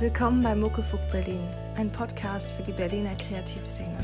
Willkommen bei Muckefuck Berlin, ein Podcast für die Berliner Kreativszene.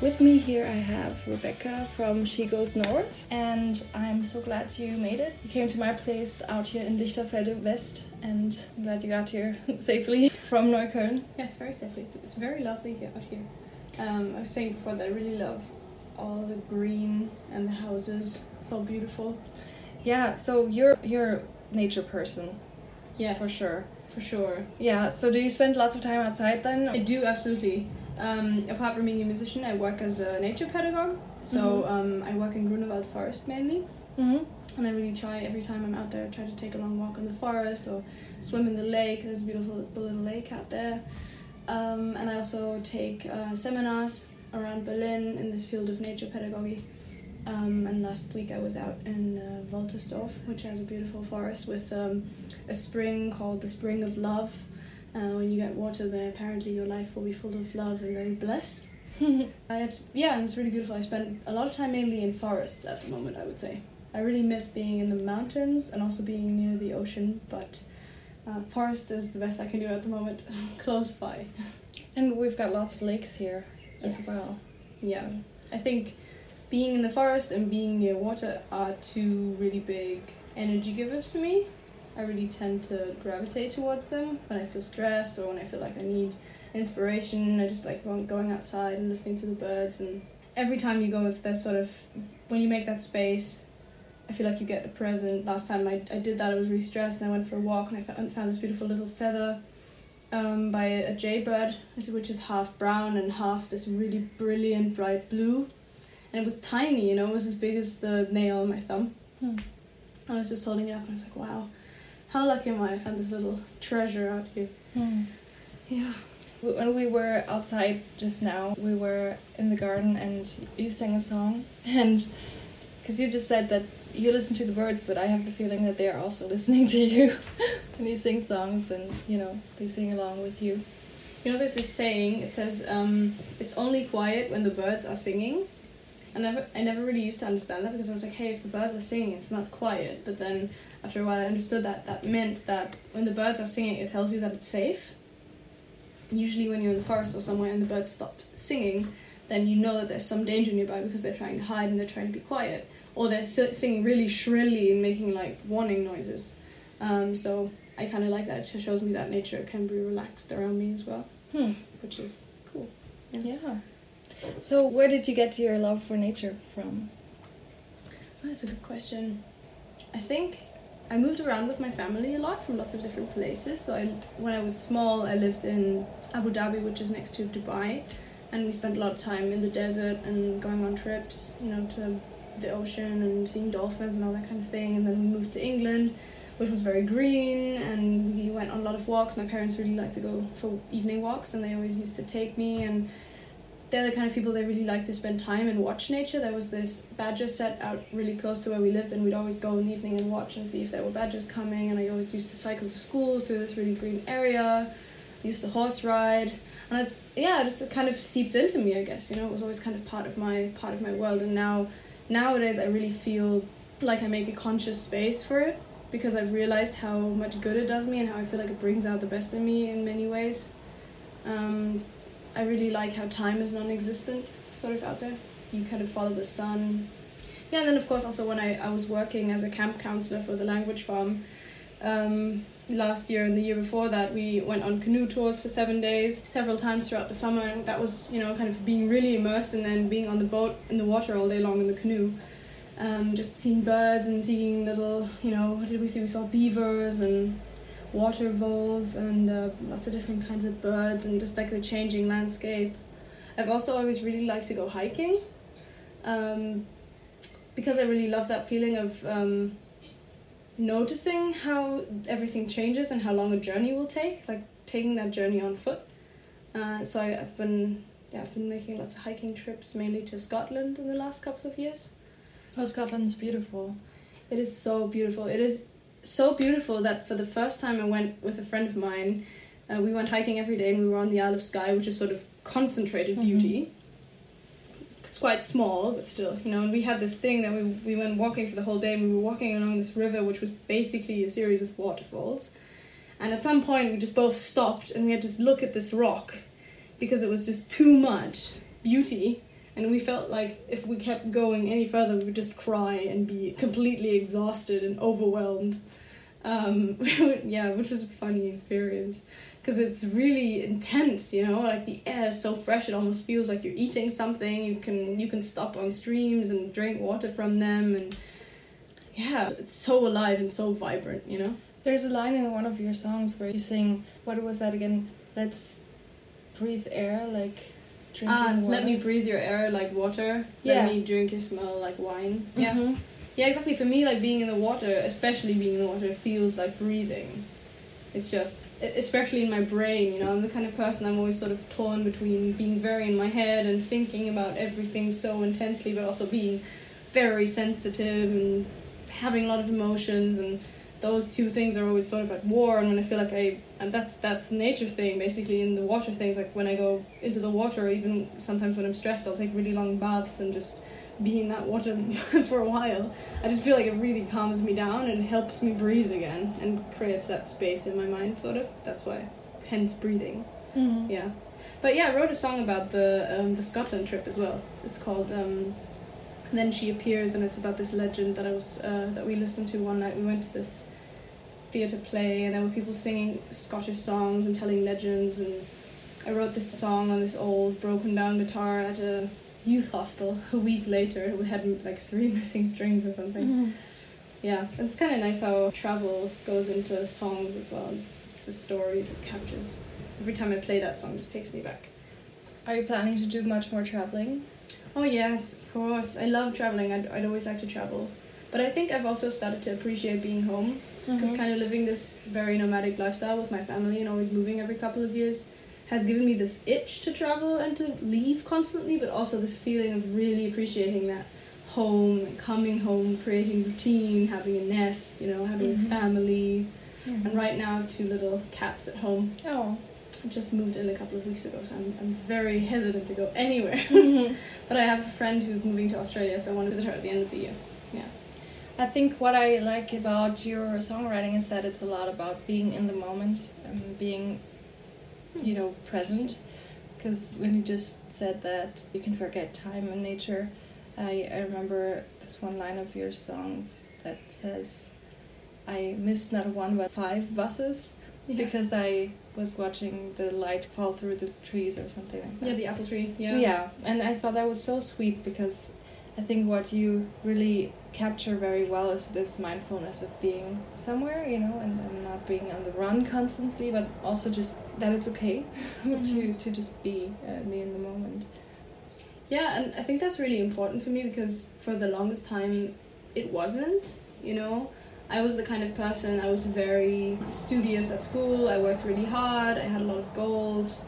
With me here I have Rebecca from She Goes North and I'm so glad you made it. You came to my place out here in Lichterfelde West and I'm glad you got here safely from Neukölln. Yes, very safely. It's, it's very lovely here out here. Um, I was saying before that I really love all the green and the houses. It's all beautiful. Yeah, so you're you're a nature person. Yes. For sure. For sure. Yeah, so do you spend lots of time outside then? I do absolutely. Um, apart from being a musician, I work as a nature pedagogue. So Mhm. um, I work in Grunewald Forest mainly, Mm-hmm. and I really try every time I'm out there. I try to take a long walk in the forest or swim in the lake. There's a beautiful little lake out there, um, and I also take uh, seminars around Berlin in this field of nature pedagogy. Um, and last week I was out in uh, Woltersdorf, which has a beautiful forest with um, a spring called the Spring of Love. Uh, when you get water there, apparently your life will be full of love and very blessed. Uh, it's yeah, and it's really beautiful. I spend a lot of time mainly in forests at the moment. I would say I really miss being in the mountains and also being near the ocean. But uh, forest is the best I can do at the moment, close by. and we've got lots of lakes here as well. Yeah, I think being in the forest and being near water are two really big energy givers for me. I really tend to gravitate towards them when I feel stressed or when I feel like I need inspiration. I just like going outside and listening to the birds. And every time you go, it's there's sort of when you make that space. I feel like you get a present. Last time I, I did that, I was really stressed and I went for a walk and I found, found this beautiful little feather um, by a jaybird, which is half brown and half this really brilliant bright blue. And it was tiny, you know, it was as big as the nail on my thumb. Hmm. I was just holding it up and I was like, wow, how lucky am I? I found this little treasure out here. Hmm. Yeah. When we were outside just now, we were in the garden and you sang a song. And because you just said that you listen to the birds, but I have the feeling that they are also listening to you when you sing songs and, you know, they sing along with you. You know, there's this saying, it says, um, it's only quiet when the birds are singing. And I never, I never really used to understand that because I was like, hey, if the birds are singing, it's not quiet. But then after a while, I understood that that meant that when the birds are singing, it tells you that it's safe. Usually, when you're in the forest or somewhere and the birds stop singing, then you know that there's some danger nearby because they're trying to hide and they're trying to be quiet. Or they're singing really shrilly and making like warning noises. Um, so I kind of like that. It shows me that nature can be relaxed around me as well, Hmm. which is cool. Yeah. So, where did you get your love for nature from? That's a good question. I think I moved around with my family a lot from lots of different places. So I, when I was small, I lived in Abu Dhabi, which is next to Dubai, and we spent a lot of time in the desert and going on trips, you know, to the ocean and seeing dolphins and all that kind of thing. And then we moved to England, which was very green, and we went on a lot of walks. My parents really like to go for evening walks, and they always used to take me and they're the kind of people that really like to spend time and watch nature. There was this badger set out really close to where we lived, and we'd always go in the evening and watch and see if there were badgers coming. And I always used to cycle to school through this really green area. Used to horse ride, and it, yeah, it just kind of seeped into me. I guess you know it was always kind of part of my part of my world. And now nowadays, I really feel like I make a conscious space for it because I've realized how much good it does me and how I feel like it brings out the best in me in many ways. Um, I really like how time is non-existent, sort of out there. You kind of follow the sun. Yeah, and then of course also when I, I was working as a camp counselor for the language farm um, last year and the year before that, we went on canoe tours for seven days, several times throughout the summer, and that was you know kind of being really immersed and then being on the boat in the water all day long in the canoe. Um, just seeing birds and seeing little, you know, what did we see? We saw beavers and water voles and uh, lots of different kinds of birds and just like the changing landscape. I've also always really liked to go hiking um, because I really love that feeling of um, noticing how everything changes and how long a journey will take, like taking that journey on foot. Uh, so I, I've been yeah I've been making lots of hiking trips mainly to Scotland in the last couple of years. Oh, Scotland's beautiful. It is so beautiful. It is so beautiful that for the first time I went with a friend of mine Uh, we went hiking every day, and we were on the Isle of Skye, which is sort of concentrated Mhm. beauty. Quite small, but still, you know. And we had this thing that we we went walking for the whole day, and we were walking along this river, which was basically a series of waterfalls. And at some point, we just both stopped, and we had to look at this rock because it was just too much beauty and we felt like if we kept going any further we would just cry and be completely exhausted and overwhelmed um, yeah which was a funny experience because it's really intense you know like the air is so fresh it almost feels like you're eating something you can you can stop on streams and drink water from them and yeah it's so alive and so vibrant you know There's a line in one of your songs where you sing, what was that again? Let's breathe air like drinking ah, water. let me breathe your air like water Yeah. let me drink your smell like wine yeah Mhm. Yeah, exactly. For me, like being in the water, especially being in the water, feels like breathing. It's just, especially in my brain, you know, I'm the kind of person I'm always sort of torn between being very in my head and thinking about everything so intensely, but also being very sensitive and having a lot of emotions and those two things are always sort of at war and when I feel like I and that's that's the nature thing basically in the water things like when I go into the water even sometimes when I'm stressed I'll take really long baths and just be in that water for a while I just feel like it really calms me down and helps me breathe again and creates that space in my mind sort of. That's why hence breathing. Mhm. yeah. But yeah I wrote a song about the um, the Scotland trip as well. It's called um, then she appears and it's about this legend that I was uh, that we listened to one night. We went to this theatre play and there were people singing Scottish songs and telling legends and I wrote this song on this old broken down guitar at a youth hostel a week later we had like three missing strings or something Mhm. yeah it's kind of nice how travel goes into songs as well it's the stories it captures every time I play that song it just takes me back Are you planning to do much more traveling? Oh yes, of course. I love traveling. I'd, I'd always like to travel. But I think I've also started to appreciate being home because Mhm. kind of living this very nomadic lifestyle with my family and always moving every couple of years has given me this itch to travel and to leave constantly, but also this feeling of really appreciating that home coming home, creating routine, having a nest, you know, having Mhm. a family. Mhm. And right now I have two little cats at home. Oh. I just moved in a couple of weeks ago, so I'm, I'm very hesitant to go anywhere. Mhm. But I have a friend who's moving to Australia, so I want to visit her at the end of the year. Yeah. I think what I like about your songwriting is that it's a lot about being in the moment and being, you know, present. Because when you just said that you can forget time in nature, I, I remember this one line of your songs that says, I missed not one but five buses because I was watching the light fall through the trees or something like that. yeah, the apple tree. Yeah. Yeah, and I thought that was so sweet because I think what you really capture very well is this mindfulness of being somewhere, you know, and, and not being on the run constantly, but also just that it's okay to, Mhm. to just be, uh, be in the moment. Yeah, and I think that's really important for me because for the longest time it wasn't, you know. I was the kind of person I was very studious at school. I worked really hard. I had a lot of goals.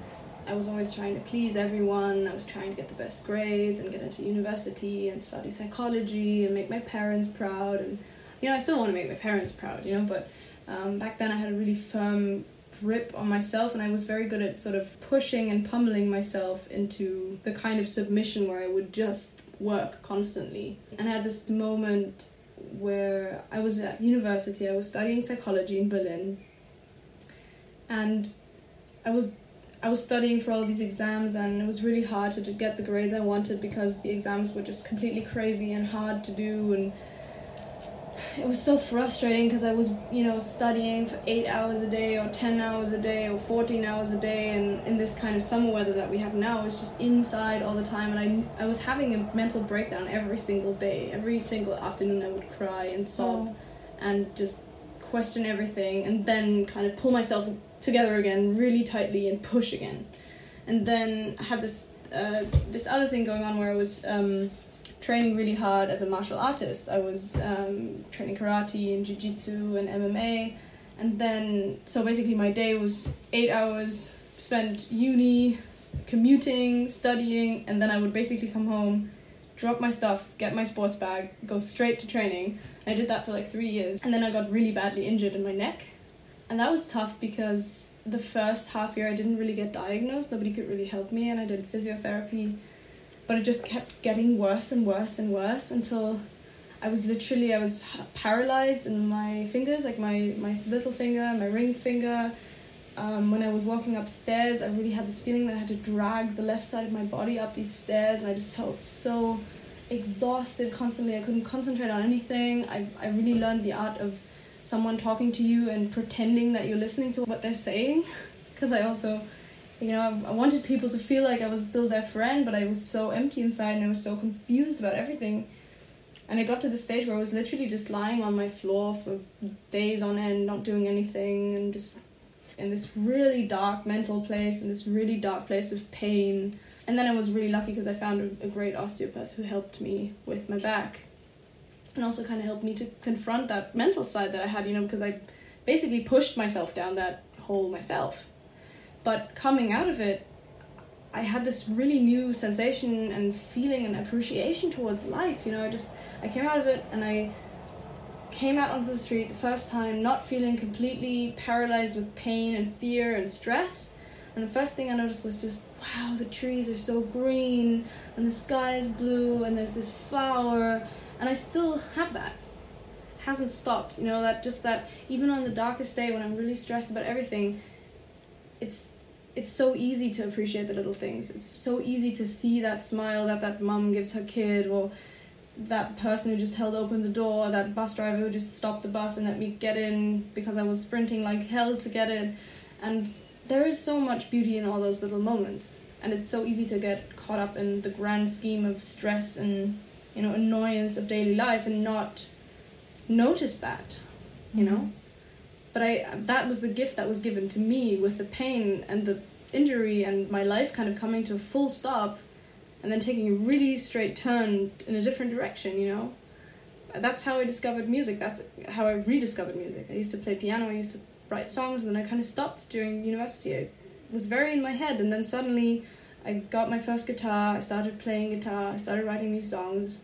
I was always trying to please everyone. I was trying to get the best grades and get into university and study psychology and make my parents proud. And you know, I still want to make my parents proud, you know. But um, back then, I had a really firm grip on myself, and I was very good at sort of pushing and pummeling myself into the kind of submission where I would just work constantly. And I had this moment where I was at university. I was studying psychology in Berlin, and I was I was studying for all these exams, and it was really hard to get the grades I wanted because the exams were just completely crazy and hard to do, and it was so frustrating because I was, you know, studying for eight hours a day, or ten hours a day, or fourteen hours a day, and in this kind of summer weather that we have now, it's just inside all the time, and I I was having a mental breakdown every single day, every single afternoon I would cry and sob, Oh. and just question everything, and then kind of pull myself together again really tightly and push again, and then I had this uh, this other thing going on where I was. Um, training really hard as a martial artist. I was um, training karate and jiu-jitsu and MMA. And then, so basically my day was eight hours spent uni, commuting, studying, and then I would basically come home, drop my stuff, get my sports bag, go straight to training. I did that for like three years. And then I got really badly injured in my neck. And that was tough because the first half year I didn't really get diagnosed. Nobody could really help me, and I did physiotherapy, but it just kept getting worse and worse and worse until I was literally I was paralyzed in my fingers, like my my little finger, my ring finger. Um, when I was walking upstairs, I really had this feeling that I had to drag the left side of my body up these stairs, and I just felt so exhausted constantly. I couldn't concentrate on anything. I, I really learned the art of someone talking to you and pretending that you're listening to what they're saying. Because I also, you know, I wanted people to feel like I was still their friend, but I was so empty inside and I was so confused about everything. And I got to the stage where I was literally just lying on my floor for days on end, not doing anything, and just in this really dark mental place, in this really dark place of pain. And then I was really lucky because I found a, a great osteopath who helped me with my back and also kind of helped me to confront that mental side that I had, you know, because I basically pushed myself down that hole myself. But coming out of it, I had this really new sensation and feeling and appreciation towards life, you know, I just I came out of it and I came out onto the street the first time not feeling completely paralyzed with pain and fear and stress. And the first thing I noticed was just, wow, the trees are so green and the sky is blue and there's this flower and I still have that. it Hasn't stopped, you know, that just that even on the darkest day when I'm really stressed about everything, it's it's so easy to appreciate the little things. It's so easy to see that smile that that mum gives her kid or that person who just held open the door, that bus driver who just stopped the bus and let me get in because I was sprinting like hell to get in. And there is so much beauty in all those little moments. And it's so easy to get caught up in the grand scheme of stress and you know annoyance of daily life and not notice that you know? Mm-hmm. but i that was the gift that was given to me with the pain and the injury and my life kind of coming to a full stop and then taking a really straight turn in a different direction you know? That's how i discovered music. That's how i rediscovered music. I used to play piano i used to write songs and then i kind of stopped during university. It was very in my head and then suddenly I got my first guitar, I started playing guitar, I started writing these songs,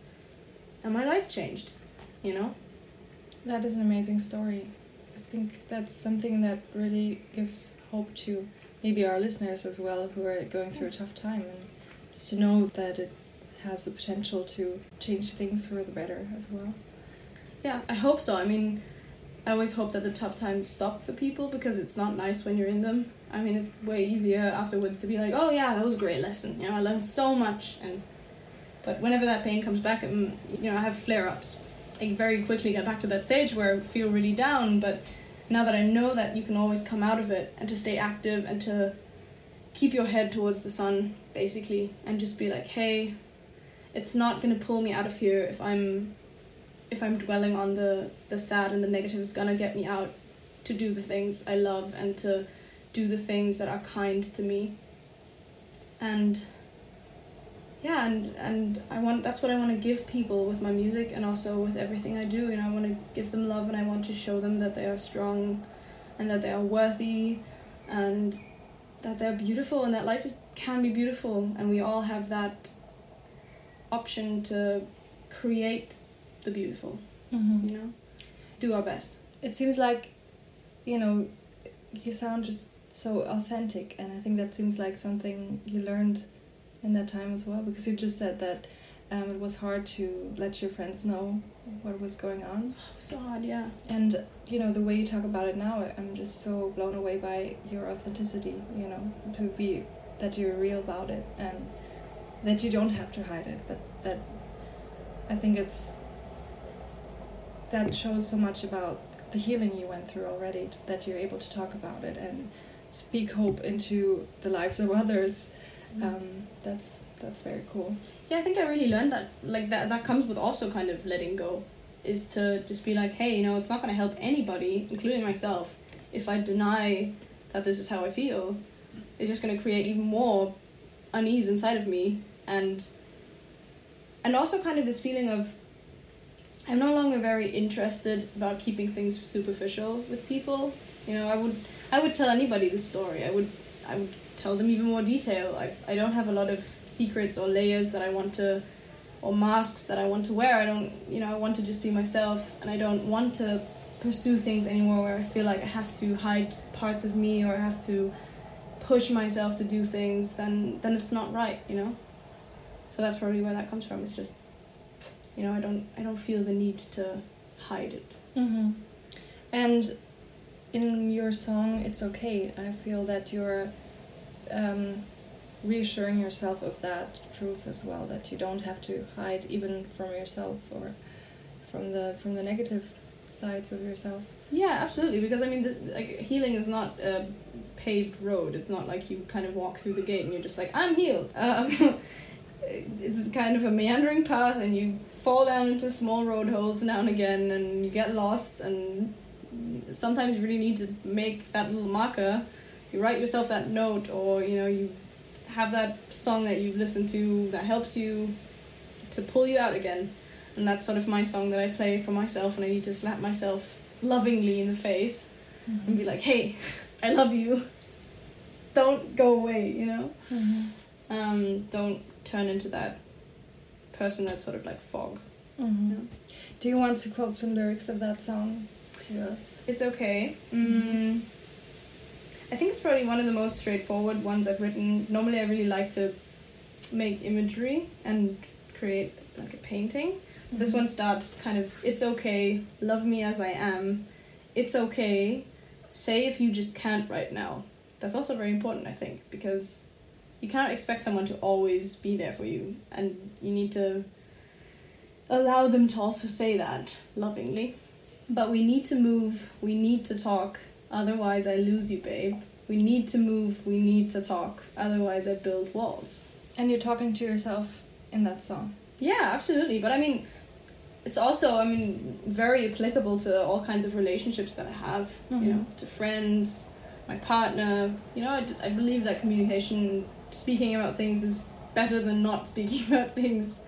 and my life changed, you know? That is an amazing story. I think that's something that really gives hope to maybe our listeners as well who are going through a tough time and just to know that it has the potential to change things for the better as well. Yeah, I hope so. I mean, I always hope that the tough times stop for people because it's not nice when you're in them. I mean, it's way easier afterwards to be like, oh yeah, that was a great lesson. You know, I learned so much. And but whenever that pain comes back, and you know, I have flare ups. I very quickly get back to that stage where I feel really down. But now that I know that you can always come out of it and to stay active and to keep your head towards the sun, basically, and just be like, hey, it's not gonna pull me out of here if I'm if I'm dwelling on the the sad and the negative. It's gonna get me out to do the things I love and to do the things that are kind to me. And yeah and and i want that's what i want to give people with my music and also with everything i do. You know i want to give them love and i want to show them that they are strong and that they are worthy and that they're beautiful and that life is, can be beautiful. And we all have that option to create the beautiful mm-hmm. you know? Do our best. It seems like you know you sound just so authentic and i think that seems like something you learned in that time as well because you just said that um, it was hard to let your friends know what was going on. So hard yeah. And you know the way you talk about it now i'm just so blown away by your authenticity you know to be that you're real about it and that you don't have to hide it but that i think it's that shows so much about the healing you went through already that you're able to talk about it and speak hope into the lives of others. Mm-hmm. Um, that's that's very cool. Yeah, I think I really learned that. Like that that comes with also kind of letting go, is to just be like, hey, you know, it's not going to help anybody, including myself, if I deny that this is how I feel. It's just going to create even more unease inside of me, and and also kind of this feeling of I'm no longer very interested about keeping things superficial with people. You know, I would I would tell anybody the story. I would I would tell them even more detail. I I don't have a lot of secrets or layers that I want to or masks that I want to wear. I don't you know, I want to just be myself and I don't want to pursue things anymore where I feel like I have to hide parts of me or I have to push myself to do things, then then it's not right, you know. So that's probably where that comes from. It's just, you know, I don't I don't feel the need to hide it. Mm-hmm. And in your song, it's okay. I feel that you're um, reassuring yourself of that truth as well. That you don't have to hide even from yourself or from the from the negative sides of yourself. Yeah, absolutely. Because I mean, this, like healing is not a paved road. It's not like you kind of walk through the gate and you're just like, I'm healed. Um, it's kind of a meandering path, and you fall down into small road holes now and again, and you get lost. And sometimes you really need to make that little marker. You write yourself that note, or you know, you have that song that you've listened to that helps you to pull you out again. And that's sort of my song that I play for myself, and I need to slap myself lovingly in the face Mm-hmm. and be like, "Hey, I love you. Don't go away," you know. Mm-hmm. Um, don't turn into that person that's sort of like fog. Mm-hmm. Yeah. Do you want to quote some lyrics of that song to us? It's okay. Mm, I think it's probably one of the most straightforward ones I've written. Normally, I really like to make imagery and create like a painting. This Mm-hmm. one starts kind of, it's okay, love me as I am. It's okay, say if you just can't right now. That's also very important, I think, because you can't expect someone to always be there for you, and you need to allow them to also say that lovingly. But we need to move, we need to talk, otherwise I lose you, babe. We need to move, we need to talk, otherwise I build walls. And you're talking to yourself in that song. Yeah, absolutely. But I mean, it's also, I mean, very applicable to all kinds of relationships that I have, Mhm. you know, to friends, my partner. You know, I, d- I believe that communication, speaking about things, is better than not speaking about things.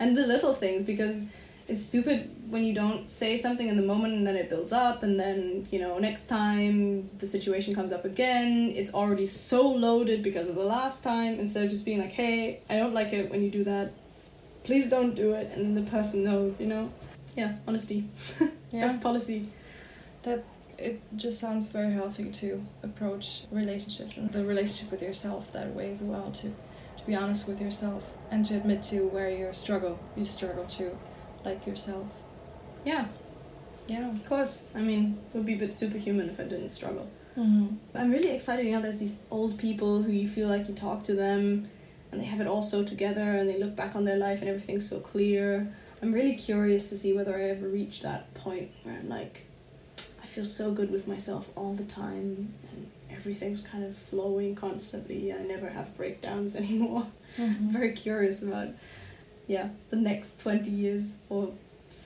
And the little things, because it's stupid when you don't say something in the moment and then it builds up, and then, you know, next time the situation comes up again, it's already so loaded because of the last time, instead of just being like, hey, I don't like it when you do that please don't do it and the person knows you know yeah honesty best policy That It just sounds very healthy to approach relationships and the relationship with yourself that way as well. To to be honest with yourself and to admit to where you struggle. You struggle to like yourself. Yeah. Yeah. of course. I mean it would be a bit superhuman if i didn't struggle. Mm-hmm. i'm really excited you know there's these old people who you feel like you talk to them and they have it all so together and they look back on their life and everything's so clear. I'm really curious to see whether i ever reach that point where i'm like i feel so good with myself all the time and everything's kind of flowing constantly i never have breakdowns anymore. I'm very curious about yeah the next 20 years or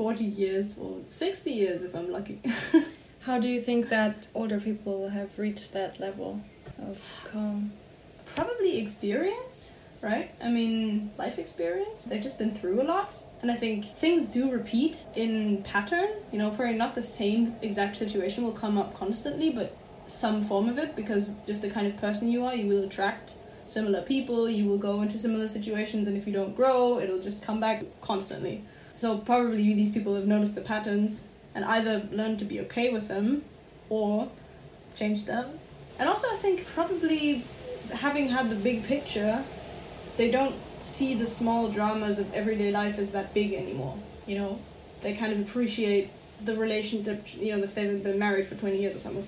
40 years or 60 years if i'm lucky. How do you think that older people have reached that level of calm? probably experience right? I mean life experience. They've just been through a lot. And i think things do repeat in pattern. You know probably not the same exact situation will come up constantly but some form of it because just the kind of person you are you will attract similar people. You will go into similar situations and if you don't grow it'll just come back constantly so probably these people have noticed the patterns and either learned to be okay with them or change them and also i think probably having had the big picture, they don't see the small dramas of everyday life as that big anymore. You know, they kind of appreciate the relationship. You know, if they've been married for twenty years or something,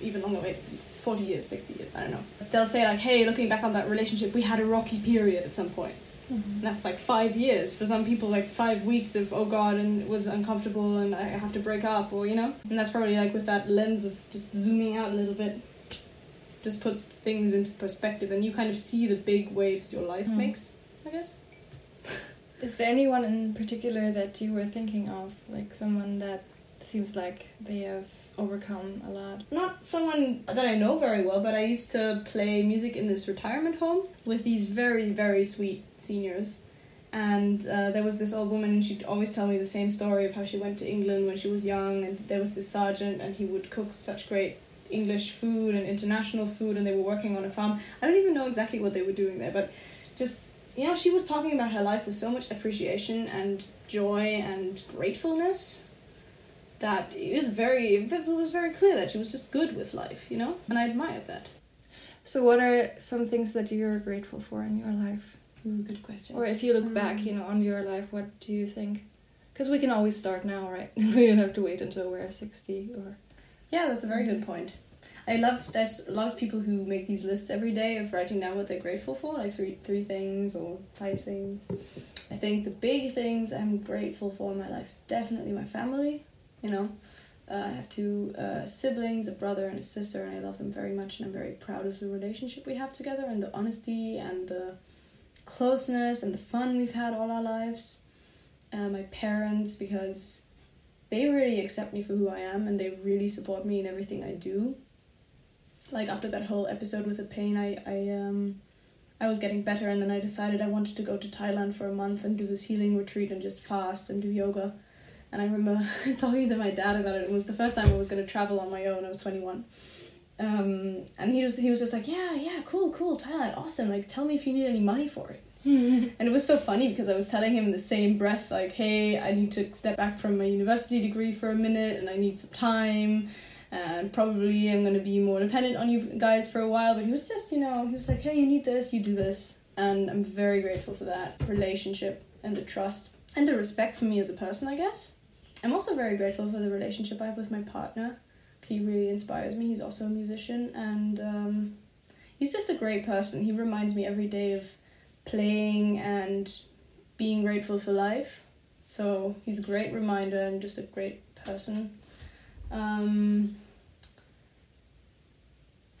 even longer, wait, forty years, sixty years, I don't know. They'll say like, "Hey, looking back on that relationship, we had a rocky period at some point." And that's like five years for some people, like five weeks of oh god, and it was uncomfortable, and I have to break up, or you know. And that's probably like with that lens of just zooming out a little bit, just puts things into perspective, and you kind of see the big waves your life Mm. makes. I guess. Is there anyone in particular that you were thinking of, like someone that seems like they have overcome a lot? Not someone that I know very well, but I used to play music in this retirement home with these very, very sweet seniors. And uh, there was this old woman, and she'd always tell me the same story of how she went to England when she was young, and there was this sergeant, and he would cook such great English food and international food, and they were working on a farm. I don't even know exactly what they were doing there, but just, you know, she was talking about her life with so much appreciation and joy and gratefulness that it was very it was very clear that she was just good with life, you know, and I admired that. So, what are some things that you're grateful for in your life? Ooh, good question. Or if you look back, Mm. you know, on your life, what do you think? Because we can always start now, right? we don't have to wait until we're 60 or. Yeah, that's a very good point. I love there's a lot of people who make these lists every day of writing down what they're grateful for, like three three things or five things. I think the big things I'm grateful for in my life is definitely my family. You know, uh, I have two uh, siblings, a brother and a sister, and I love them very much, and I'm very proud of the relationship we have together and the honesty and the closeness and the fun we've had all our lives. Uh, my parents because they really accept me for who I am and they really support me in everything I do. Like after that whole episode with the pain, I I um I was getting better and then I decided I wanted to go to Thailand for a month and do this healing retreat and just fast and do yoga. And I remember talking to my dad about it. It was the first time I was going to travel on my own. I was 21. Um, and he was he was just like, "Yeah, yeah, cool, cool. Thailand, awesome. Like tell me if you need any money for it." And it was so funny because I was telling him in the same breath, like, hey, I need to step back from my university degree for a minute and I need some time. And probably I'm going to be more dependent on you guys for a while. But he was just, you know, he was like, hey, you need this, you do this. And I'm very grateful for that relationship and the trust and the respect for me as a person, I guess. I'm also very grateful for the relationship I have with my partner. He really inspires me. He's also a musician and um, he's just a great person. He reminds me every day of playing and being grateful for life. So he's a great reminder and just a great person. Um,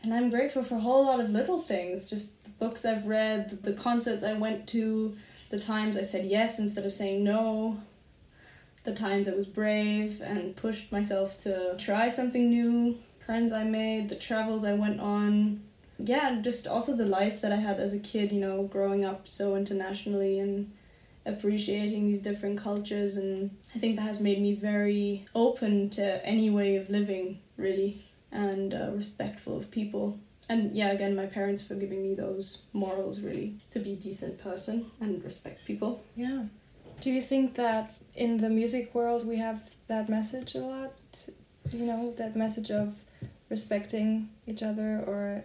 and I'm grateful for a whole lot of little things, just the books I've read, the concerts I went to, the times I said yes instead of saying no, the times I was brave and pushed myself to try something new, friends I made, the travels I went on, yeah, and just also the life that I had as a kid, you know, growing up so internationally and appreciating these different cultures. And I think that has made me very open to any way of living, really, and uh, respectful of people. And yeah, again, my parents for giving me those morals, really, to be a decent person and respect people. Yeah. Do you think that in the music world we have that message a lot? You know, that message of respecting each other, or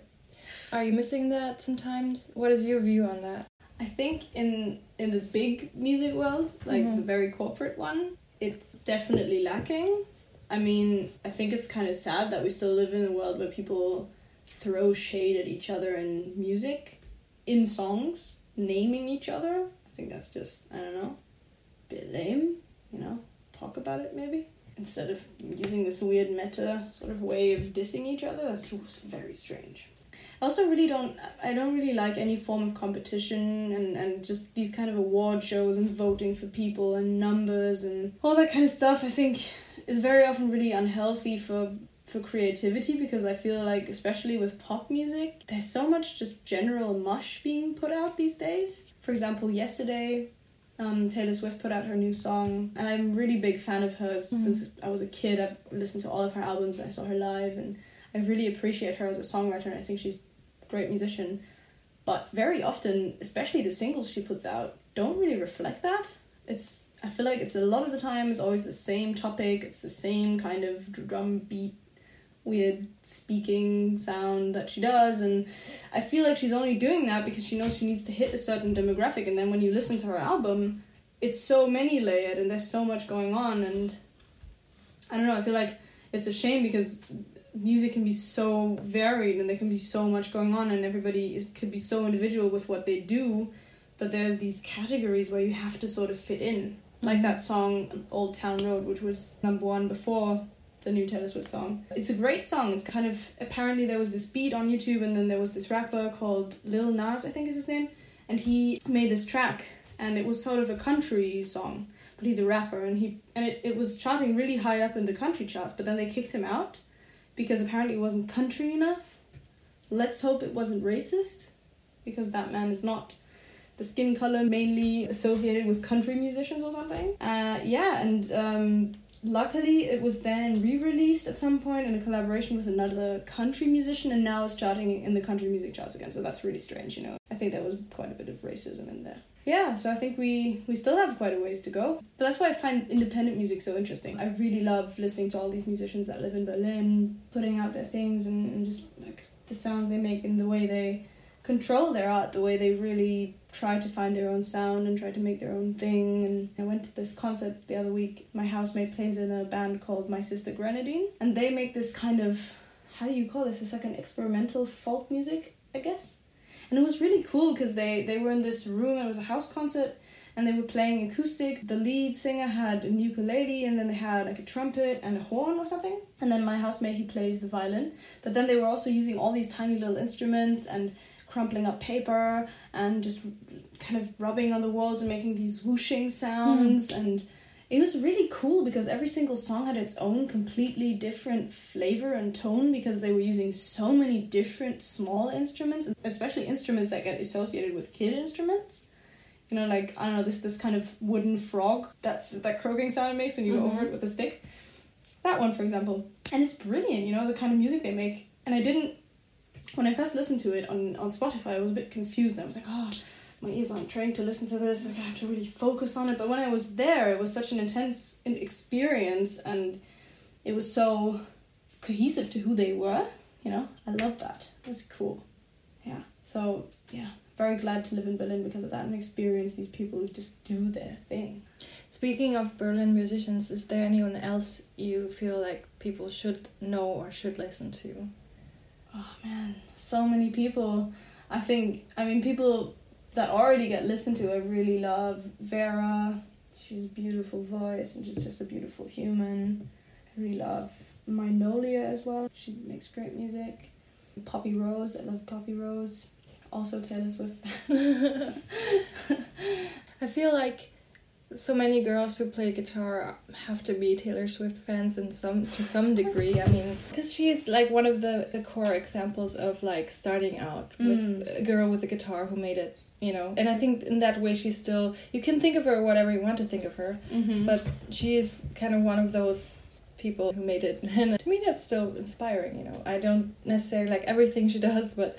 are you missing that sometimes? What is your view on that? I think in in the big music world, like Mhm. the very corporate one, it's definitely lacking. I mean, I think it's kind of sad that we still live in a world where people throw shade at each other in music, in songs, naming each other. I think that's just I don't know, bit lame. You know, talk about it maybe instead of using this weird meta sort of way of dissing each other. That's very strange. I also really don't I don't really like any form of competition and, and just these kind of award shows and voting for people and numbers and all that kind of stuff I think is very often really unhealthy for for creativity because I feel like especially with pop music there's so much just general mush being put out these days. For example, yesterday um, Taylor Swift put out her new song, and I'm really big fan of hers Mhm. since I was a kid. I've listened to all of her albums, I saw her live, and I really appreciate her as a songwriter, and I think she's a great musician. But very often, especially the singles she puts out, don't really reflect that. It's I feel like it's a lot of the time it's always the same topic, it's the same kind of drum beat, weird speaking sound that she does, and I feel like she's only doing that because she knows she needs to hit a certain demographic, and then when you listen to her album, it's so many layered and there's so much going on, and I don't know. I feel like it's a shame because music can be so varied and there can be so much going on, and everybody is could be so individual with what they do, but there's these categories where you have to sort of fit in, like Mhm. that song "Old Town Road," which was number one before the new Taylor Swift song. It's a great song. It's kind of apparently there was this beat on YouTube, and then there was this rapper called Lil Nas, I think is his name, and he made this track, and it was sort of a country song, but he's a rapper, and he and it, it was charting really high up in the country charts, but then they kicked him out because apparently it wasn't country enough. Let's hope it wasn't racist, because that man is not the skin color mainly associated with country musicians or something. Uh, yeah, and um, luckily it was then re-released at some point in a collaboration with another country musician and now it's charting in the country music charts again. So that's really strange you know. I think there was quite a bit of racism in there. Yeah so i think we we still have quite a ways to go. But that's why i find independent music so interesting. I really love listening to all these musicians that live in berlin putting out their things and, and just like the sound they make and the way they control their art the way they really try to find their own sound and try to make their own thing. And i went to this concert the other week. My housemate plays in a band called my sister grenadine. And they make this kind of how do you call this? It's like an experimental folk music i guess? And it was really cool because they they were in this room it was a house concert and they were playing acoustic. The lead singer had a ukulele and then they had like a trumpet and a horn or something. And then my housemate he plays the violin. But then they were also using all these tiny little instruments and crumpling up paper and just kind of rubbing on the walls and making these whooshing sounds. Mm. and it was really cool because every single song had its own completely different flavor and tone because they were using so many different small instruments especially instruments that get associated with kid instruments. You know like i don't know this this kind of wooden frog that's that croaking sound it makes when you mm-hmm. go over it with a stick. That one for example. And it's brilliant you know the kind of music they make. And i didn't when I first listened to it on, on Spotify, I was a bit confused. I was like, oh, my ears aren't trained to listen to this. Like, I have to really focus on it. But when I was there, it was such an intense experience and it was so cohesive to who they were. You know, I love that. It was cool. Yeah. So, yeah, very glad to live in Berlin because of that and experience these people who just do their thing. Speaking of Berlin musicians, is there anyone else you feel like people should know or should listen to? Oh man, so many people. I think, I mean, people that already get listened to, I really love Vera. She's a beautiful voice and she's just a beautiful human. I really love Minolia as well. She makes great music. Poppy Rose, I love Poppy Rose. Also Taylor Swift. I feel like so many girls who play guitar have to be Taylor Swift fans in some to some degree. I mean, because she's like one of the, the core examples of like starting out with mm. a girl with a guitar who made it. You know, and I think in that way she's still. You can think of her whatever you want to think of her, mm-hmm. but she is kind of one of those people who made it. And to me, that's still inspiring. You know, I don't necessarily like everything she does, but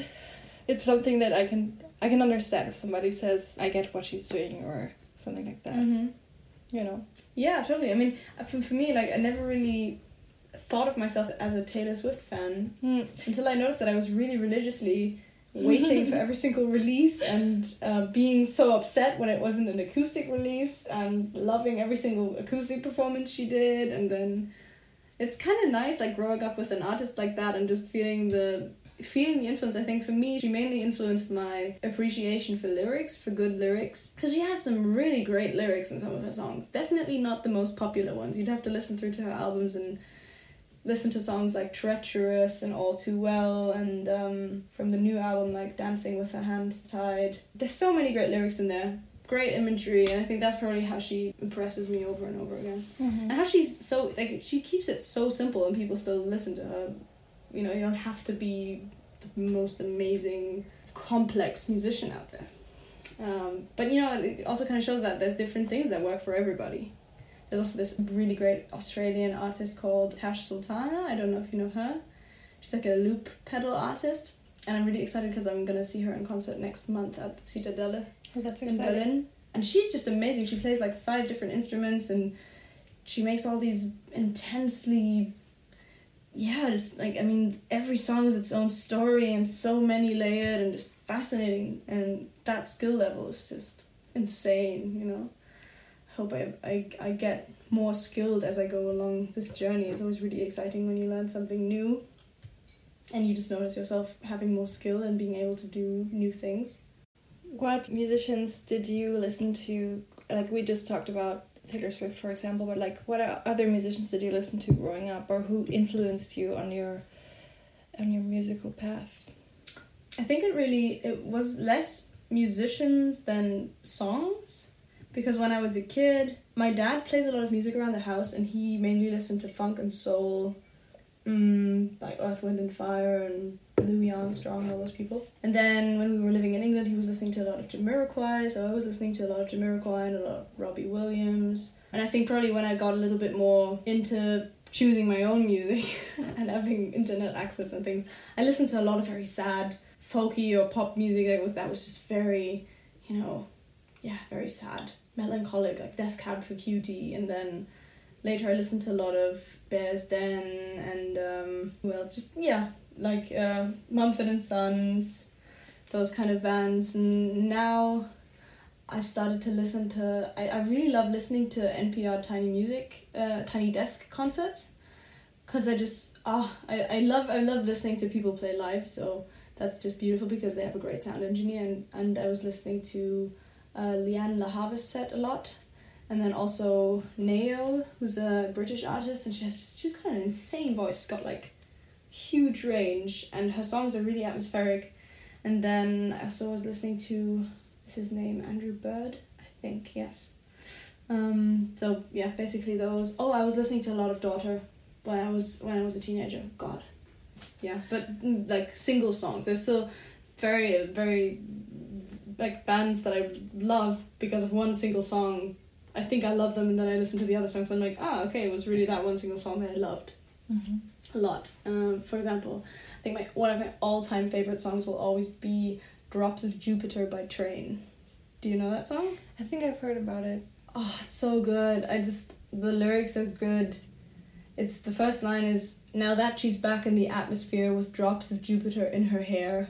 it's something that I can I can understand if somebody says I get what she's doing or something like that. Mm-hmm. You know. Yeah, totally. I mean, uh, for, for me, like I never really thought of myself as a Taylor Swift fan mm. until I noticed that I was really religiously waiting for every single release and uh, being so upset when it wasn't an acoustic release and loving every single acoustic performance she did and then it's kind of nice like growing up with an artist like that and just feeling the feeling the influence, I think for me, she mainly influenced my appreciation for lyrics, for good lyrics. Because she has some really great lyrics in some of her songs. Definitely not the most popular ones. You'd have to listen through to her albums and listen to songs like Treacherous and All Too Well, and um, from the new album like Dancing with Our Hands Tied. There's so many great lyrics in there. Great imagery, and I think that's probably how she impresses me over and over again. Mm-hmm. And how she's so like she keeps it so simple, and people still listen to her you know, you don't have to be the most amazing, complex musician out there. Um, but you know, it also kind of shows that there's different things that work for everybody. There's also this really great Australian artist called Tash Sultana. I don't know if you know her. She's like a loop pedal artist, and I'm really excited because I'm gonna see her in concert next month at Zitadelle oh, that's in Berlin. And she's just amazing. She plays like five different instruments, and she makes all these intensely yeah, just like I mean, every song is its own story and so many layered and just fascinating, and that skill level is just insane. You know, hope I I I get more skilled as I go along this journey. It's always really exciting when you learn something new, and you just notice yourself having more skill and being able to do new things. What musicians did you listen to? Like we just talked about Taylor Swift, for example, but like what other musicians did you listen to growing up, or who influenced you on your on your musical path? I think it really it was less musicians than songs because when I was a kid, my dad plays a lot of music around the house, and he mainly listened to funk and soul. Mm, like Earth, Wind and Fire and Louis Armstrong, all those people. And then when we were living in England, he was listening to a lot of Jamiroquai, so I was listening to a lot of Jamiroquai and a lot of Robbie Williams. And I think probably when I got a little bit more into choosing my own music and having internet access and things, I listened to a lot of very sad folky or pop music that was that was just very, you know, yeah, very sad, melancholic, like Death Cab for Cutie, and then later I listened to a lot of Bears Den and um, well, just yeah, like uh, Mumford and Sons, those kind of bands. And now I've started to listen to. I, I really love listening to NPR Tiny Music, uh, Tiny Desk concerts, because they're just ah, oh, I, I love I love listening to people play live. So that's just beautiful because they have a great sound engineer. And and I was listening to uh, Lianne La Havas a lot. And then also Nao, who's a British artist, and she has just she's got an insane voice. She's got like huge range, and her songs are really atmospheric. And then I also was listening to is his name Andrew Bird, I think yes. Um, so yeah, basically those. Oh, I was listening to a lot of Daughter when I was when I was a teenager. God, yeah, but mm, like single songs. They're still very very like bands that I love because of one single song. I think I love them, and then I listen to the other songs. And I'm like, ah, okay, it was really that one single song that I loved. Mm-hmm a lot. Um, for example, I think my one of my all time favorite songs will always be "Drops of Jupiter" by Train. Do you know that song? I think I've heard about it. Oh, it's so good. I just the lyrics are good. It's the first line is now that she's back in the atmosphere with drops of Jupiter in her hair.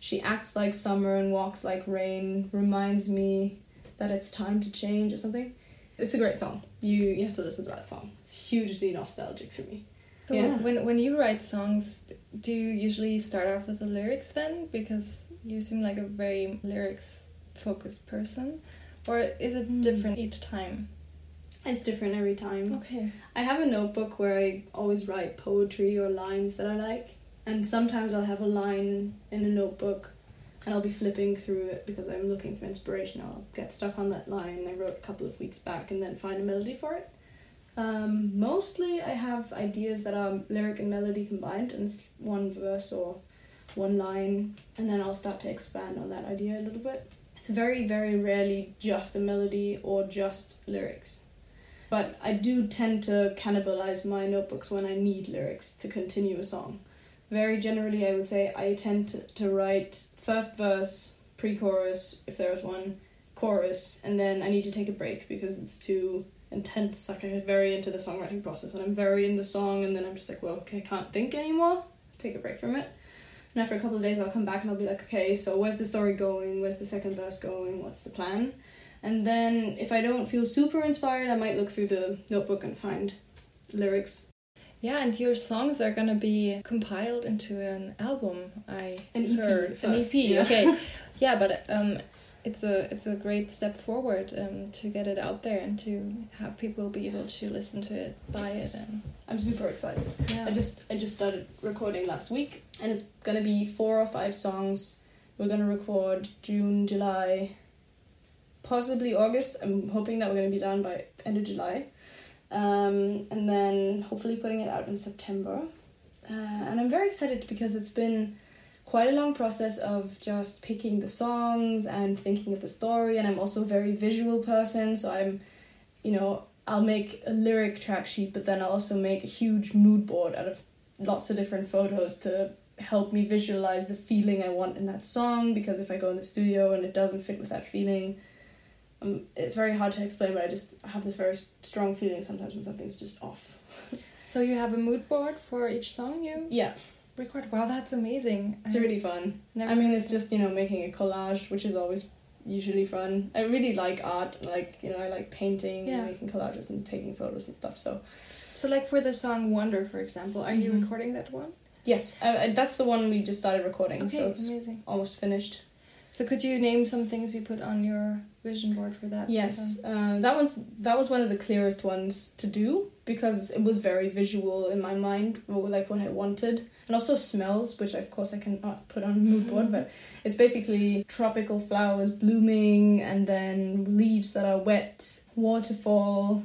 She acts like summer and walks like rain. Reminds me that it's time to change or something. It's a great song. You you have to listen to that song. It's hugely nostalgic for me. So yeah. when when you write songs, do you usually start off with the lyrics then? Because you seem like a very lyrics focused person, or is it mm. different each time? It's different every time. Okay. I have a notebook where I always write poetry or lines that I like, and sometimes I'll have a line in a notebook and I'll be flipping through it because I'm looking for inspiration. I'll get stuck on that line I wrote a couple of weeks back and then find a melody for it. Um, mostly I have ideas that are lyric and melody combined, and it's one verse or one line, and then I'll start to expand on that idea a little bit. It's very, very rarely just a melody or just lyrics. But I do tend to cannibalize my notebooks when I need lyrics to continue a song. Very generally, I would say I tend to, to write first verse, pre chorus, if there is one, chorus, and then I need to take a break because it's too intense. Like I get very into the songwriting process, and I'm very in the song, and then I'm just like, well, okay, I can't think anymore. Take a break from it. And after a couple of days, I'll come back and I'll be like, okay, so where's the story going? Where's the second verse going? What's the plan? And then if I don't feel super inspired, I might look through the notebook and find lyrics. Yeah, and your songs are gonna be compiled into an album. I an EP heard. First, an EP. Yeah. Okay. yeah, but um, it's a it's a great step forward um, to get it out there and to have people be able to listen to it, buy it, and I'm super excited. Yeah. I just I just started recording last week, and it's gonna be four or five songs. We're gonna record June, July, possibly August. I'm hoping that we're gonna be done by end of July, um, and then hopefully putting it out in September. Uh, and I'm very excited because it's been quite a long process of just picking the songs and thinking of the story and I'm also a very visual person so I'm you know I'll make a lyric track sheet but then I'll also make a huge mood board out of lots of different photos to help me visualize the feeling I want in that song because if I go in the studio and it doesn't fit with that feeling um, it's very hard to explain but I just have this very strong feeling sometimes when something's just off so you have a mood board for each song you yeah record. Wow, that's amazing. It's I really fun. I mean, it's just you know making a collage, which is always usually fun. I really like art. Like you know, I like painting yeah. and making collages and taking photos and stuff. So, so like for the song "Wonder," for example, are mm-hmm. you recording that one? Yes, uh, that's the one we just started recording. Okay, so it's amazing. almost finished. So could you name some things you put on your vision board for that? Yes, uh, that was that was one of the clearest ones to do because it was very visual in my mind, like what I wanted and also smells, which of course I cannot put on a mood board, but it's basically tropical flowers blooming and then leaves that are wet, waterfall,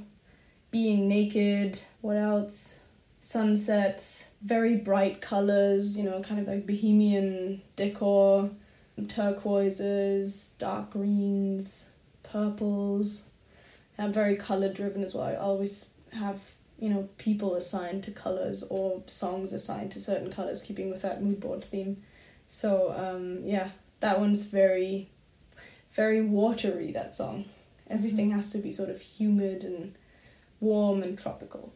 being naked. What else? sunsets, very bright colors, you know, kind of like bohemian decor, turquoises, dark greens, purples. I'm very color driven as well. I always have, you know, people assigned to colors or songs assigned to certain colors, keeping with that mood board theme. So, um, yeah, that one's very, very watery, that song. Everything has to be sort of humid and warm and tropical.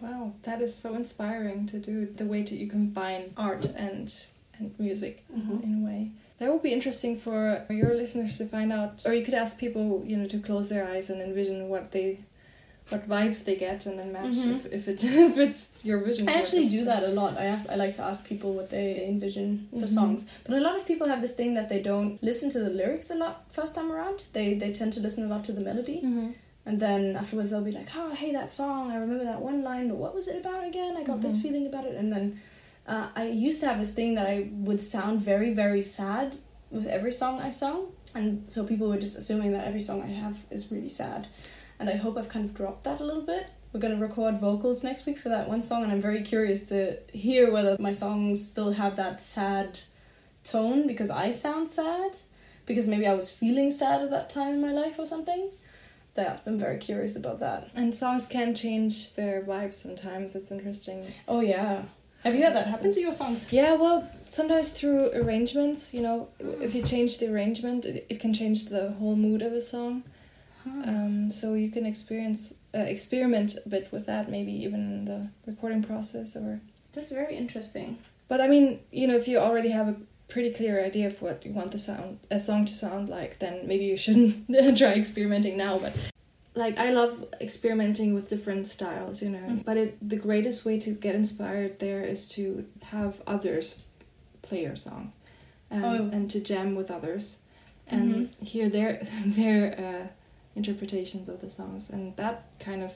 Wow, that is so inspiring to do the way that you combine art and and music Mhm. in a way. That would be interesting for your listeners to find out, or you could ask people, you know, to close their eyes and envision what they, what vibes they get, and then match Mhm. if, if it if it's your vision. I actually do that a lot. I ask, I like to ask people what they envision for Mhm. songs. But a lot of people have this thing that they don't listen to the lyrics a lot first time around. They they tend to listen a lot to the melody, Mhm. and then afterwards they'll be like, "Oh, hey, that song! I remember that one line, but what was it about again? I got this Mhm. feeling about it." And then uh, I used to have this thing that I would sound very very sad with every song I sung, and so people were just assuming that every song I have is really sad. And I hope I've kind of dropped that a little bit. We're gonna record vocals next week for that one song, and I'm very curious to hear whether my songs still have that sad tone because I sound sad, because maybe I was feeling sad at that time in my life or something. That I'm very curious about that. And songs can change their vibes sometimes. It's interesting. Oh yeah, have you had that happen to your songs? Yeah, well, sometimes through arrangements, you know, if you change the arrangement, it, it can change the whole mood of a song. Um, so you can experience uh, experiment a bit with that, maybe even in the recording process, or. That's very interesting. But I mean, you know, if you already have a pretty clear idea of what you want the sound a song to sound like, then maybe you shouldn't try experimenting now. But like, I love experimenting with different styles, you know. Mm. But it the greatest way to get inspired there is to have others play your song, um, Oh. and to jam with others, and hear their their uh, interpretations of the songs, and that kind of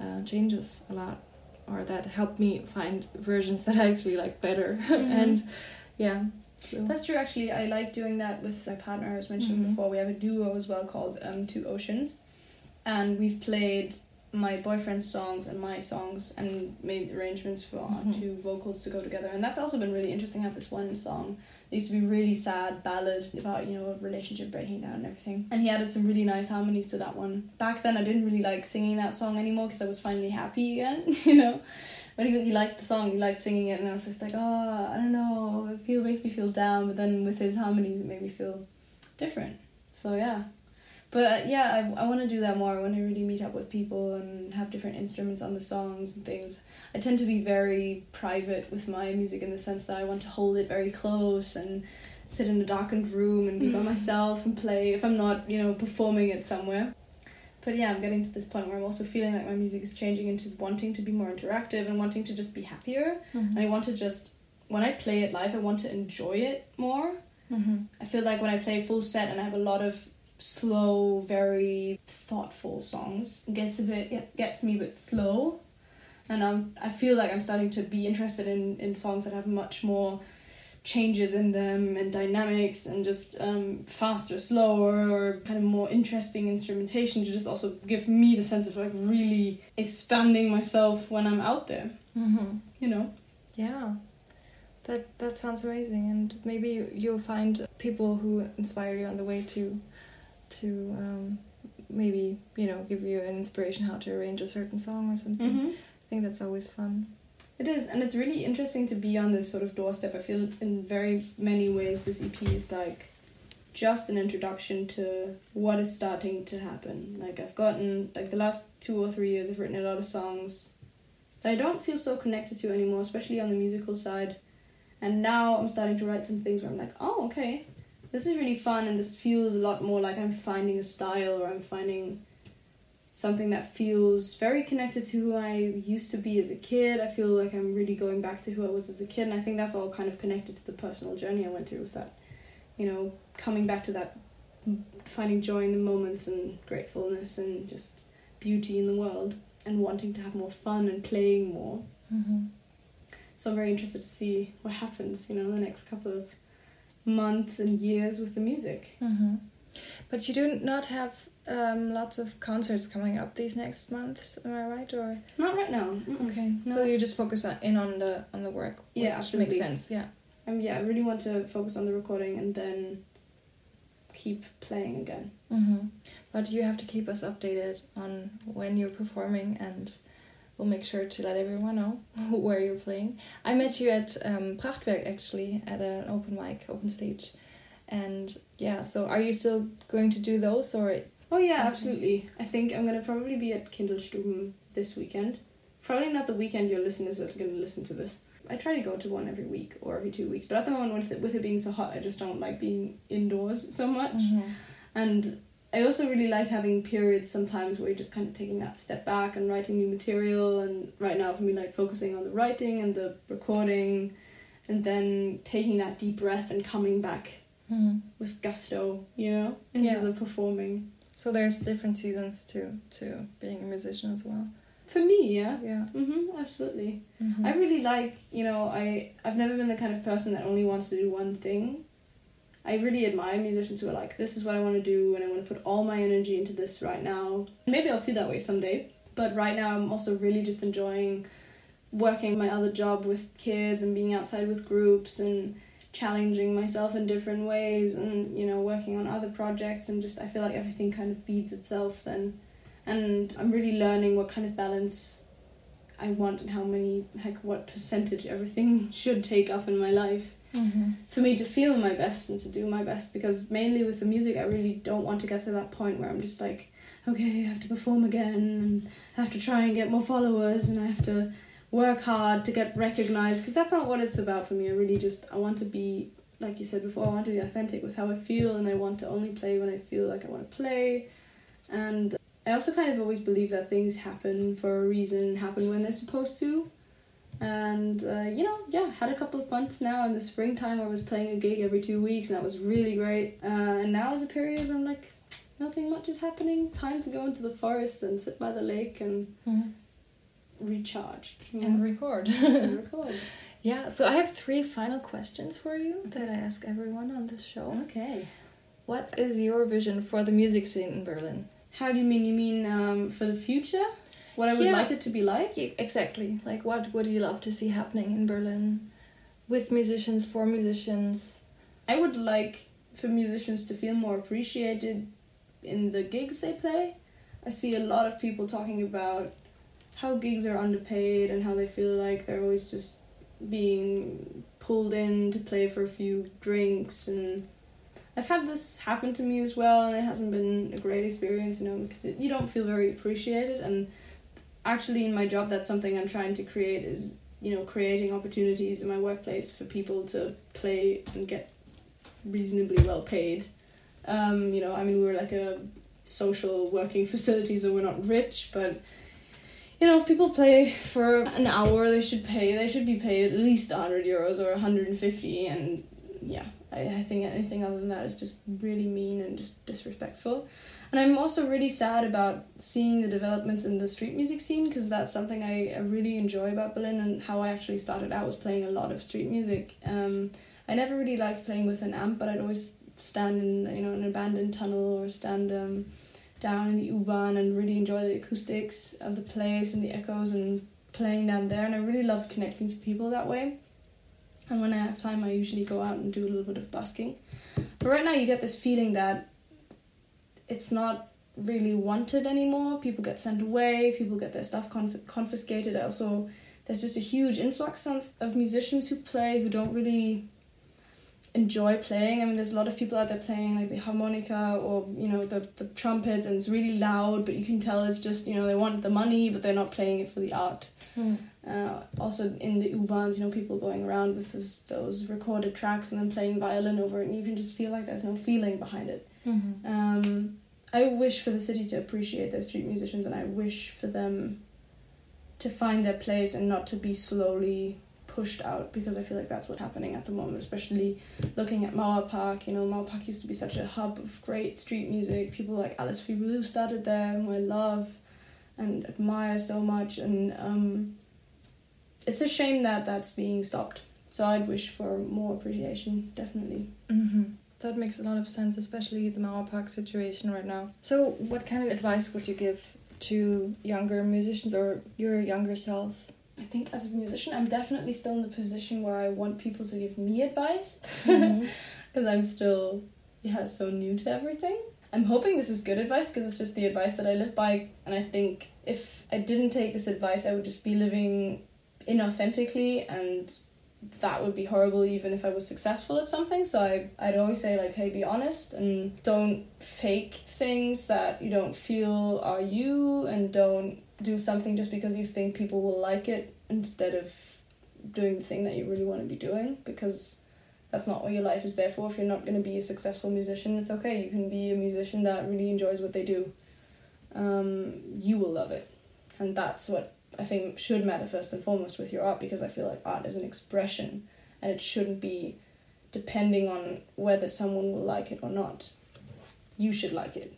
uh, changes a lot, or that helped me find versions that I actually like better, and yeah. So. That's true. Actually, I like doing that with my partner. I was mentioning Mhm. before. We have a duo as well called um, Two Oceans, and we've played my boyfriend's songs and my songs and made arrangements for our Mhm. two vocals to go together. And that's also been really interesting. I have this one song that used to be really sad ballad about you know a relationship breaking down and everything. And he added some really nice harmonies to that one. Back then, I didn't really like singing that song anymore because I was finally happy again. You know. But he, he liked the song, he liked singing it, and I was just like, oh, I don't know, it feel makes me feel down. But then with his harmonies, it made me feel different. So yeah, but uh, yeah, I I want to do that more. I want to really meet up with people and have different instruments on the songs and things. I tend to be very private with my music in the sense that I want to hold it very close and sit in a darkened room and be by myself and play if I'm not you know performing it somewhere. But yeah, I'm getting to this point where I'm also feeling like my music is changing into wanting to be more interactive and wanting to just be happier. And I want to just, when I play it live, I want to enjoy it more. Mm-hmm. I feel like when I play full set and I have a lot of slow, very thoughtful songs, gets a bit, gets me a bit slow. And um, I feel like I'm starting to be interested in, in songs that have much more changes in them and dynamics and just um, faster, slower, or kind of more interesting instrumentation to just also give me the sense of like really expanding myself when I'm out there, Mm-hmm. you know? Yeah, that that sounds amazing, and maybe you, you'll find people who inspire you on the way to, to um, maybe you know give you an inspiration how to arrange a certain song or something. Mm-hmm. I think that's always fun. It is, and it's really interesting to be on this sort of doorstep. I feel in very many ways this EP is like just an introduction to what is starting to happen. Like I've gotten like the last two or three years I've written a lot of songs that I don't feel so connected to anymore, especially on the musical side. And now I'm starting to write some things where I'm like, oh okay, this is really fun and this feels a lot more like I'm finding a style or I'm finding something that feels very connected to who I used to be as a kid. I feel like I'm really going back to who I was as a kid, and I think that's all kind of connected to the personal journey I went through with that. You know, coming back to that, finding joy in the moments and gratefulness and just beauty in the world, and wanting to have more fun and playing more. Mm-hmm. So I'm very interested to see what happens, you know, in the next couple of months and years with the music. Mm-hmm. But you do not have um, lots of concerts coming up these next months, am I right? Or Not right now. Mm-mm. okay, No. so you just focus on, in on the on the work. Yeah, absolutely. makes sense. Yeah. Um, yeah, I really want to focus on the recording and then keep playing again. Mm-hmm. But you have to keep us updated on when you're performing, and we'll make sure to let everyone know where you're playing. I met you at um, Prachtwerk actually at an open mic, open stage, and yeah. So are you still going to do those, or Oh yeah, absolutely. I think I'm gonna probably be at Kindelstuben this weekend. Probably not the weekend your listeners are gonna listen to this. I try to go to one every week or every two weeks, but at the moment with it, with it being so hot, I just don't like being indoors so much. Mm-hmm. And I also really like having periods sometimes where you're just kind of taking that step back and writing new material. And right now, for me, like focusing on the writing and the recording, and then taking that deep breath and coming back Mm-hmm. with gusto, you know, into Yeah. the performing. So there's different seasons to to being a musician as well. For me, yeah. Yeah. Mhm, absolutely. Mhm. I really like, you know, I I've never been the kind of person that only wants to do one thing. I really admire musicians who are like, this is what I want to do, and I want to put all my energy into this right now. Maybe I'll feel that way someday, but right now I'm also really just enjoying working my other job with kids and being outside with groups and challenging myself in different ways and you know working on other projects and just I feel like everything kind of feeds itself then and I'm really learning what kind of balance I want and how many heck what percentage everything should take up in my life Mhm. for me to feel my best and to do my best because mainly with the music I really don't want to get to that point where I'm just like okay I have to perform again and I have to try and get more followers and I have to work hard to get recognized because that's not what it's about for me I really just I want to be like you said before I want to be authentic with how I feel and I want to only play when I feel like I want to play and I also kind of always believe that things happen for a reason happen when they're supposed to and uh, you know yeah had a couple of months now in the springtime I was playing a gig every two weeks and that was really great uh, and now is a period where I'm like nothing much is happening time to go into the forest and sit by the lake and Mhm. recharge you And record. and record yeah. So I have three final questions for you that I ask everyone on this show. okay What is your vision for the music scene in Berlin? how do you mean you mean um, for the future what I would Yeah. like it to be like exactly. Like, what would you love to see happening in Berlin with musicians, for musicians? I would like for musicians to feel more appreciated in the gigs they play. I see a lot of people talking about how gigs are underpaid and how they feel like they're always just being pulled in to play for a few drinks and I've had this happen to me as well and it hasn't been a great experience, you know, because it, you don't feel very appreciated and actually in my job that's something I'm trying to create is, you know, creating opportunities in my workplace for people to play and get reasonably well paid. Um, you know, I mean, we're like a social working facility, so we're not rich, but you know, if people play for an hour, they should pay. They should be paid at least hundred euros or hundred and fifty, and yeah, I, I think anything other than that is just really mean and just disrespectful. And I'm also really sad about seeing the developments in the street music scene because that's something I, really enjoy about Berlin and how I actually started out was playing a lot of street music. Um, I never really liked playing with an amp, but I'd always stand in you know an abandoned tunnel or stand um, down in the U-Bahn and really enjoy the acoustics of the place and the echoes and playing down there. And I really loved connecting to people that way. And when I have time, I usually go out and do a little bit of busking. But right now, you get this feeling that it's not really wanted anymore. People get sent away. People get their stuff con- confiscated. Also, there's just a huge influx of, of musicians who play who don't really enjoy playing. I mean, there's a lot of people out there playing like the harmonica or you know the the trumpets, and it's really loud. But you can tell it's just you know they want the money, but they're not playing it for the art. Uh, also in the U-Bahns, you know, people going around with those, those recorded tracks and then playing violin over it, and you can just feel like there's no feeling behind it. Mhm. Um, I wish for the city to appreciate their street musicians, and I wish for them to find their place and not to be slowly pushed out because I feel like that's what's happening at the moment, especially looking at Mauer Park. You know, Mauer Park used to be such a hub of great street music. People like Alice Phoebe Lou started there, who I love and admire so much, and um, it's a shame that that's being stopped. So I'd wish for more appreciation, definitely. hmm that makes a lot of sense, especially the Mauer Park situation right now. So, what kind of advice would you give to younger musicians or your younger self? I think as a musician, I'm definitely still in the position where I want people to give me advice because mm-hmm. I'm still yeah so new to everything. I'm hoping this is good advice because it's just the advice that I live by, and I think if I didn't take this advice, I would just be living inauthentically and that would be horrible even if I was successful at something. So I, I'd always say, like, hey, be honest and don't fake things that you don't feel are you, and don't do something just because you think people will like it instead of doing the thing that you really want to be doing because that's not what your life is there for. If you're not going to be a successful musician, it's okay. You can be a musician that really enjoys what they do. Um, you will love it. And that's what I think should matter first and foremost with your art because I feel like art is an expression and it shouldn't be depending on whether someone will like it or not. You should like it.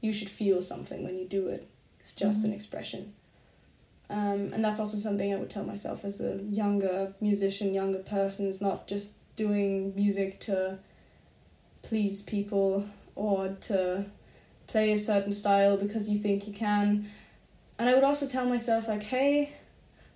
You should feel something when you do it. It's just mm-hmm. an expression. Um, and that's also something I would tell myself as a younger musician, younger person, is not just doing music to please people or to play a certain style because you think you can and I would also tell myself, like, hey,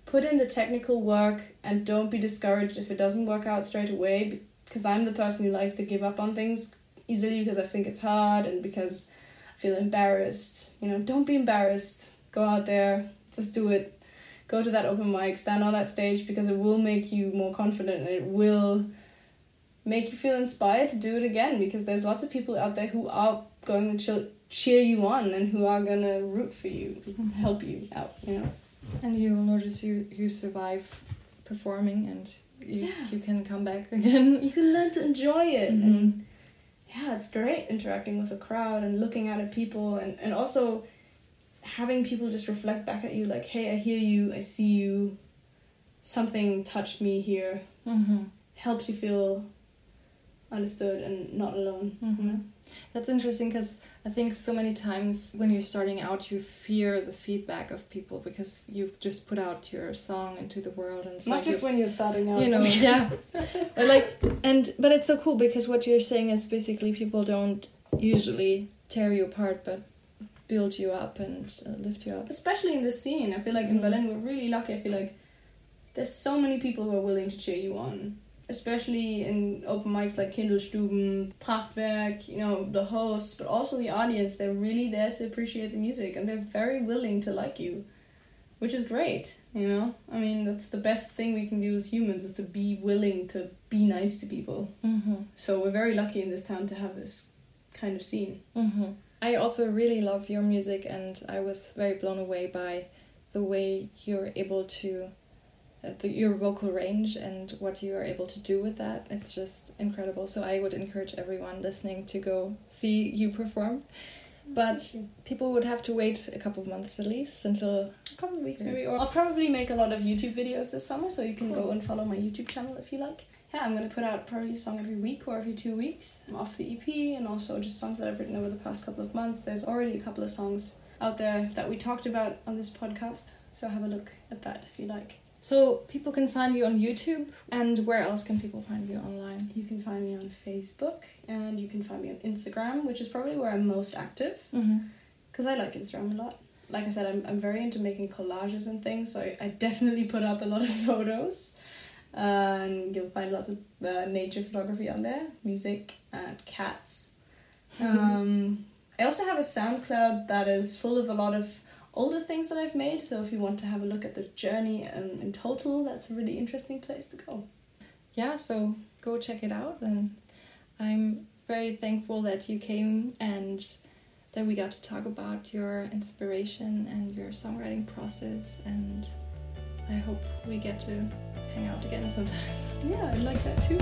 put in the technical work and don't be discouraged if it doesn't work out straight away because I'm the person who likes to give up on things easily because I think it's hard and because feel embarrassed. You know, don't be embarrassed. Go out there, just do it. Go to that open mic, stand on that stage because it will make you more confident and it will make you feel inspired to do it again because there's lots of people out there who are going to cheer you on and who are gonna root for you, mm-hmm. help you out, you know. And you will notice you you survive performing and you, yeah. you can come back again. You can learn to enjoy it. Mm-hmm. And yeah, it's great interacting with a crowd and looking at people and, and also having people just reflect back at you like, hey, I hear you, I see you, something touched me here. Mm-hmm. Helps you feel understood and not alone. Mm-hmm. You know? That's interesting because I think so many times when you're starting out, you fear the feedback of people because you've just put out your song into the world, and it's not like just when you're starting out. You know, yeah. but like, and but it's so cool because what you're saying is basically people don't usually tear you apart, but build you up and uh, lift you up. Especially in this scene, I feel like in mm. Berlin we're really lucky. I feel like there's so many people who are willing to cheer you on especially in open mics like Kindelstuben, Prachtwerk, you know, the hosts, but also the audience, they're really there to appreciate the music and they're very willing to like you, which is great, you know? I mean, that's the best thing we can do as humans is to be willing to be nice to people. Mm-hmm. So we're very lucky in this town to have this kind of scene. Mm-hmm. I also really love your music and I was very blown away by the way you're able to Uh, the, your vocal range and what you are able to do with that. It's just incredible. So I would encourage everyone listening to go see you perform. Mm, but people would have to wait a couple of months at least until a couple of weeks maybe. Or I'll probably make a lot of YouTube videos this summer, so you can cool. go and follow my YouTube channel if you like. Yeah, I'm gonna put out probably a song every week or every two weeks off the EP, and also just songs that I've written over the past couple of months. There's already a couple of songs out there that we talked about on this podcast, so have a look at that if you like. So people can find you on YouTube, and where else can people find you online? You can find me on Facebook, and you can find me on Instagram, which is probably where I'm most active, because mm-hmm. I like Instagram a lot. Like I said, I'm I'm very into making collages and things, so I, definitely put up a lot of photos, and you'll find lots of uh, nature photography on there, music and cats. Um, I also have a SoundCloud that is full of a lot of older things that I've made. So if you want to have a look at the journey um, in total, that's a really interesting place to go. Yeah, so go check it out. And I'm very thankful that you came and that we got to talk about your inspiration and your songwriting process. And I hope we get to hang out again sometime. Yeah, I'd like that too.